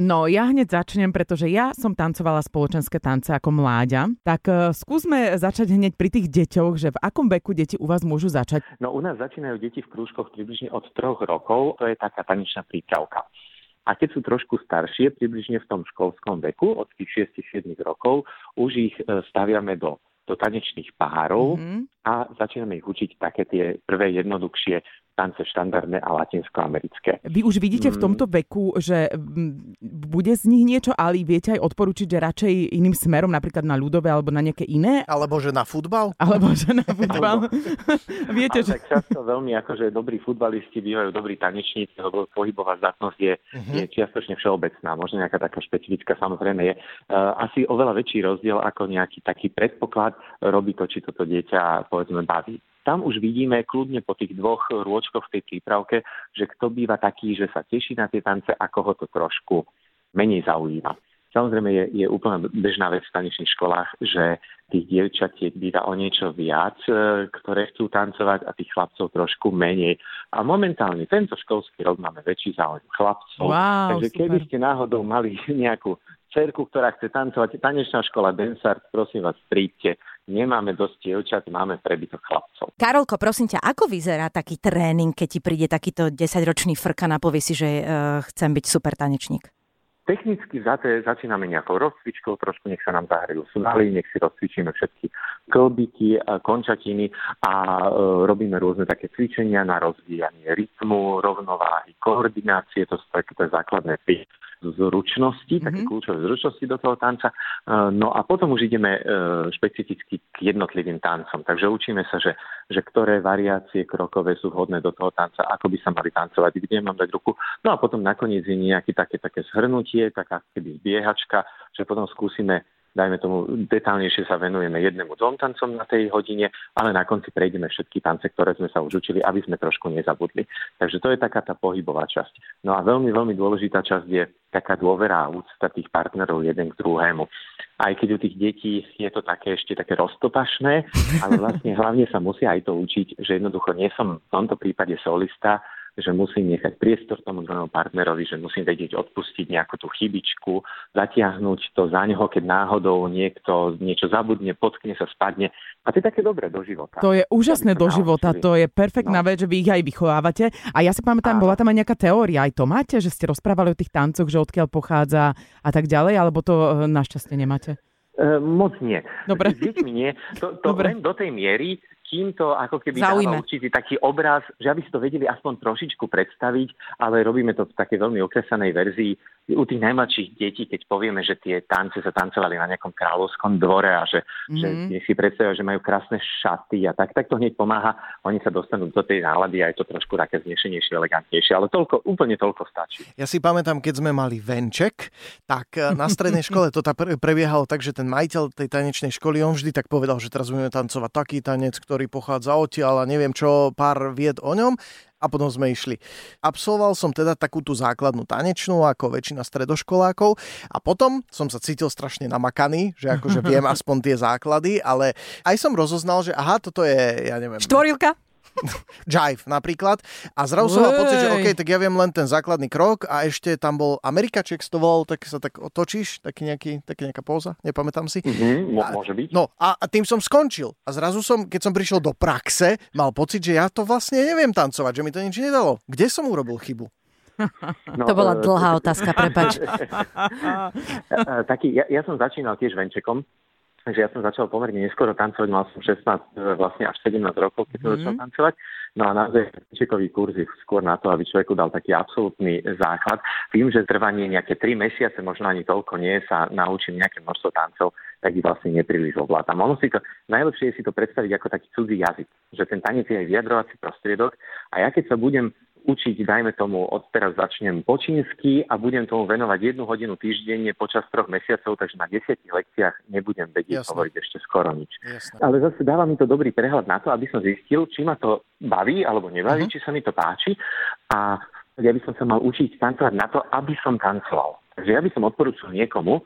No, ja hneď začnem, pretože ja som tancovala spoločenské tance ako mláďa. Tak uh, skúsme začať hneď pri tých deťoch, že v akom veku deti u vás môžu začať? No, u nás začínajú deti v krúžkoch približne od troch rokov. To je taká tanečná prípravka. A keď sú trošku staršie, približne v tom školskom veku, od tých 6-7 rokov, už ich e, staviame do do tanečných párov mm-hmm. A začíname ich učiť také tie prvé jednoduchšie tance štandardné a latinskoamerické. Vy už vidíte v mm. tomto veku, že bude z nich niečo, ale viete aj odporučiť, že radšej iným smerom, napríklad na ľudové alebo na nejaké iné? Alebo že na futbal? Alebo že na futbal. viete, že... Tak často veľmi akože dobrí futbalisti bývajú dobrí tanečníci, lebo pohybová zdatnosť je, mm-hmm. je čiastočne všeobecná. Možno nejaká taká špecifická samozrejme je. Uh, asi oveľa väčší rozdiel ako nejaký taký predpoklad robí to, či toto dieťa povedzme baví tam už vidíme kľudne po tých dvoch rôčkoch v tej prípravke, že kto býva taký, že sa teší na tie tance a koho to trošku menej zaujíma. Samozrejme je, je úplne bežná vec v tanečných školách, že tých dievčatiek býva o niečo viac, e, ktoré chcú tancovať a tých chlapcov trošku menej. A momentálne tento školský rok máme väčší záujem chlapcov. Wow, Takže super. keby ste náhodou mali nejakú cerku, ktorá chce tancovať, tanečná škola Densart, prosím vás, príďte nemáme dosť dievčat, máme prebytok chlapcov. Karolko, prosím ťa, ako vyzerá taký tréning, keď ti príde takýto 10-ročný frkan a povie si, že uh, chcem byť super tanečník? Technicky zate začíname nejakou rozcvičkou, trošku nech sa nám zahrajú svaly, nech si rozcvičíme všetky klbiky, končatiny a e, robíme rôzne také cvičenia na rozvíjanie rytmu, rovnováhy, koordinácie, to sú také základné zručnosti, mm-hmm. také kľúčové zručnosti do toho tanca. E, no a potom už ideme e, špecificky k jednotlivým tancom. Takže učíme sa, že, že ktoré variácie krokové sú vhodné do toho tanca, ako by sa mali tancovať, kde mám dať ruku. No a potom nakoniec je nejaké také, také zhrnutie, taká keby zbiehačka, že potom skúsime dajme tomu, detálnejšie sa venujeme jednému, dvom na tej hodine, ale na konci prejdeme všetky tance, ktoré sme sa už učili, aby sme trošku nezabudli. Takže to je taká tá pohybová časť. No a veľmi, veľmi dôležitá časť je taká dôvera a úcta tých partnerov jeden k druhému. Aj keď u tých detí je to také ešte také roztopašné, ale vlastne hlavne sa musia aj to učiť, že jednoducho nie som v tomto prípade solista, že musím nechať priestor tomu druhému partnerovi, že musím vedieť odpustiť nejakú tú chybičku, zatiahnuť to za neho, keď náhodou niekto niečo zabudne, potkne sa, spadne. A to je také dobré do života. To je úžasné do života, to je perfektná no. vec, že vy ich aj vychovávate. A ja si pamätám, bola tam aj nejaká teória, aj to máte, že ste rozprávali o tých tancoch, že odkiaľ pochádza a tak ďalej, alebo to e, našťastie nemáte? E, moc nie. Dobre. S deťmi nie. To, to Dobre. len do tej miery, kým to ako keby Zaujme. dáva určitý taký obraz, že aby si to vedeli aspoň trošičku predstaviť, ale robíme to v takej veľmi okresanej verzii. U tých najmladších detí, keď povieme, že tie tance sa tancovali na nejakom kráľovskom dvore a že, mm-hmm. že nech si predstavia, že majú krásne šaty a tak, tak to hneď pomáha. Oni sa dostanú do tej nálady a je to trošku také znešenejšie, elegantnejšie, ale toľko, úplne toľko stačí. Ja si pamätám, keď sme mali venček, tak eh, na strednej škole to tá prebiehalo tak, že ten majiteľ tej tanečnej školy, on vždy tak povedal, že teraz budeme tancovať taký tanec, ktorý pochádza odtiaľ a neviem čo, pár vied o ňom a potom sme išli. Absolvoval som teda takú tú základnú tanečnú, ako väčšina stredoškolákov a potom som sa cítil strašne namakaný, že akože viem aspoň tie základy, ale aj som rozoznal, že aha, toto je, ja neviem... Štvorilka? Jive napríklad. A zrazu som mal pocit, že OK, tak ja viem len ten základný krok a ešte tam bol Amerikaček to volal, tak sa tak otočíš, taký nejaký, taký nejaká póza, nepamätám si. Mm-hmm, môže byť. No a, a tým som skončil. A zrazu som, keď som prišiel do praxe, mal pocit, že ja to vlastne neviem tancovať, že mi to nič nedalo. Kde som urobil chybu? No, to bola dlhá otázka, prepač. Taký, ja, ja som začínal tiež venčekom, Takže ja som začal pomerne neskoro tancovať, mal som 16, vlastne až 17 rokov, keď som mm. začal tancovať. No a naozaj venčekový kurz je skôr na to, aby človeku dal taký absolútny základ. Vím, že trvanie nejaké 3 mesiace, možno ani toľko nie, sa naučím nejaké množstvo tancov, tak ich vlastne nepríliš ovládam. Ono si to, najlepšie je si to predstaviť ako taký cudzí jazyk, že ten tanec je aj vyjadrovací prostriedok a ja keď sa budem učiť, dajme tomu, od teraz začnem po čínsky a budem tomu venovať jednu hodinu týždenne počas troch mesiacov, takže na desiatich lekciách nebudem vedieť Jasne. hovoriť ešte skoro nič. Jasne. Ale zase dáva mi to dobrý prehľad na to, aby som zistil, či ma to baví alebo nebaví, uh-huh. či sa mi to páči a ja by som sa mal učiť tancovať na to, aby som tancoval. Takže ja by som odporúčil niekomu,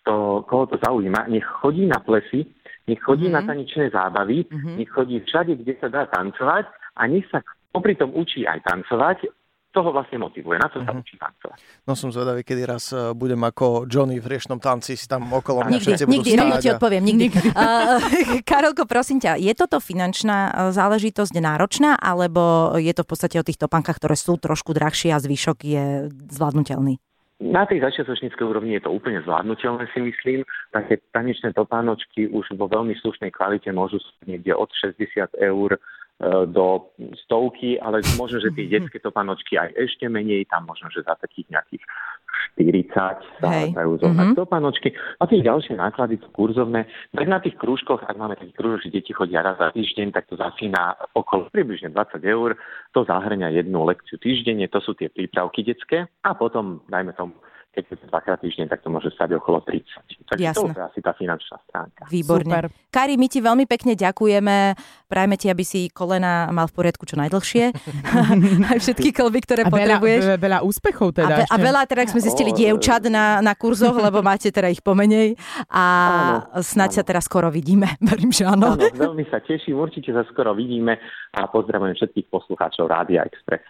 kto, koho to zaujíma, nech chodí na plesy, nech chodí uh-huh. na tanečné zábavy, uh-huh. nech chodí všade, kde sa dá tancovať a nech sa popri tom učí aj tancovať, toho vlastne motivuje, na to sa učí tancovať. No som zvedavý, kedy raz e, budem ako Johnny v riešnom tanci, si tam okolo mňa nikdy, všetci budú nikdy, stáť. ti odpoviem, nikdy. uh, Karolko, prosím ťa, je toto finančná e, záležitosť náročná, alebo je to v podstate o tých topankách, ktoré sú trošku drahšie a zvyšok je zvládnutelný? Na tej začiatočníckej úrovni je to úplne zvládnutelné, si myslím. Také tanečné topánočky už vo veľmi slušnej kvalite môžu niekde od 60 eur do stovky, ale možno, že tie detské topanočky aj ešte menej, tam možno, že za takých nejakých 40 sa dajú zohnať mm-hmm. topanočky. A tie ďalšie náklady sú kurzovné. Tak na tých krúžkoch, ak máme taký krúžok, že deti chodia raz za týždeň, tak to zasína okolo približne 20 eur. To zahrňa jednu lekciu týždenne, to sú tie prípravky detské. A potom, dajme tomu, keď je to dvakrát týždeň, tak to môže stať okolo 30. Takže Jasne. to je asi tá finančná stránka. Výborne. Super. Kari, my ti veľmi pekne ďakujeme. Prajme ti, aby si kolena mal v poriadku čo najdlhšie. Aj všetky kolby, ktoré a potrebuješ. Veľa, veľa úspechov teda. A, ve, a veľa, teda, ak sme zistili, dievčat na, na kurzoch, lebo máte teda ich pomenej. A áno, snáď áno. sa teraz skoro vidíme. Verím, že áno. áno. Veľmi sa teším, určite sa skoro vidíme a pozdravujem všetkých poslucháčov Rádia Express.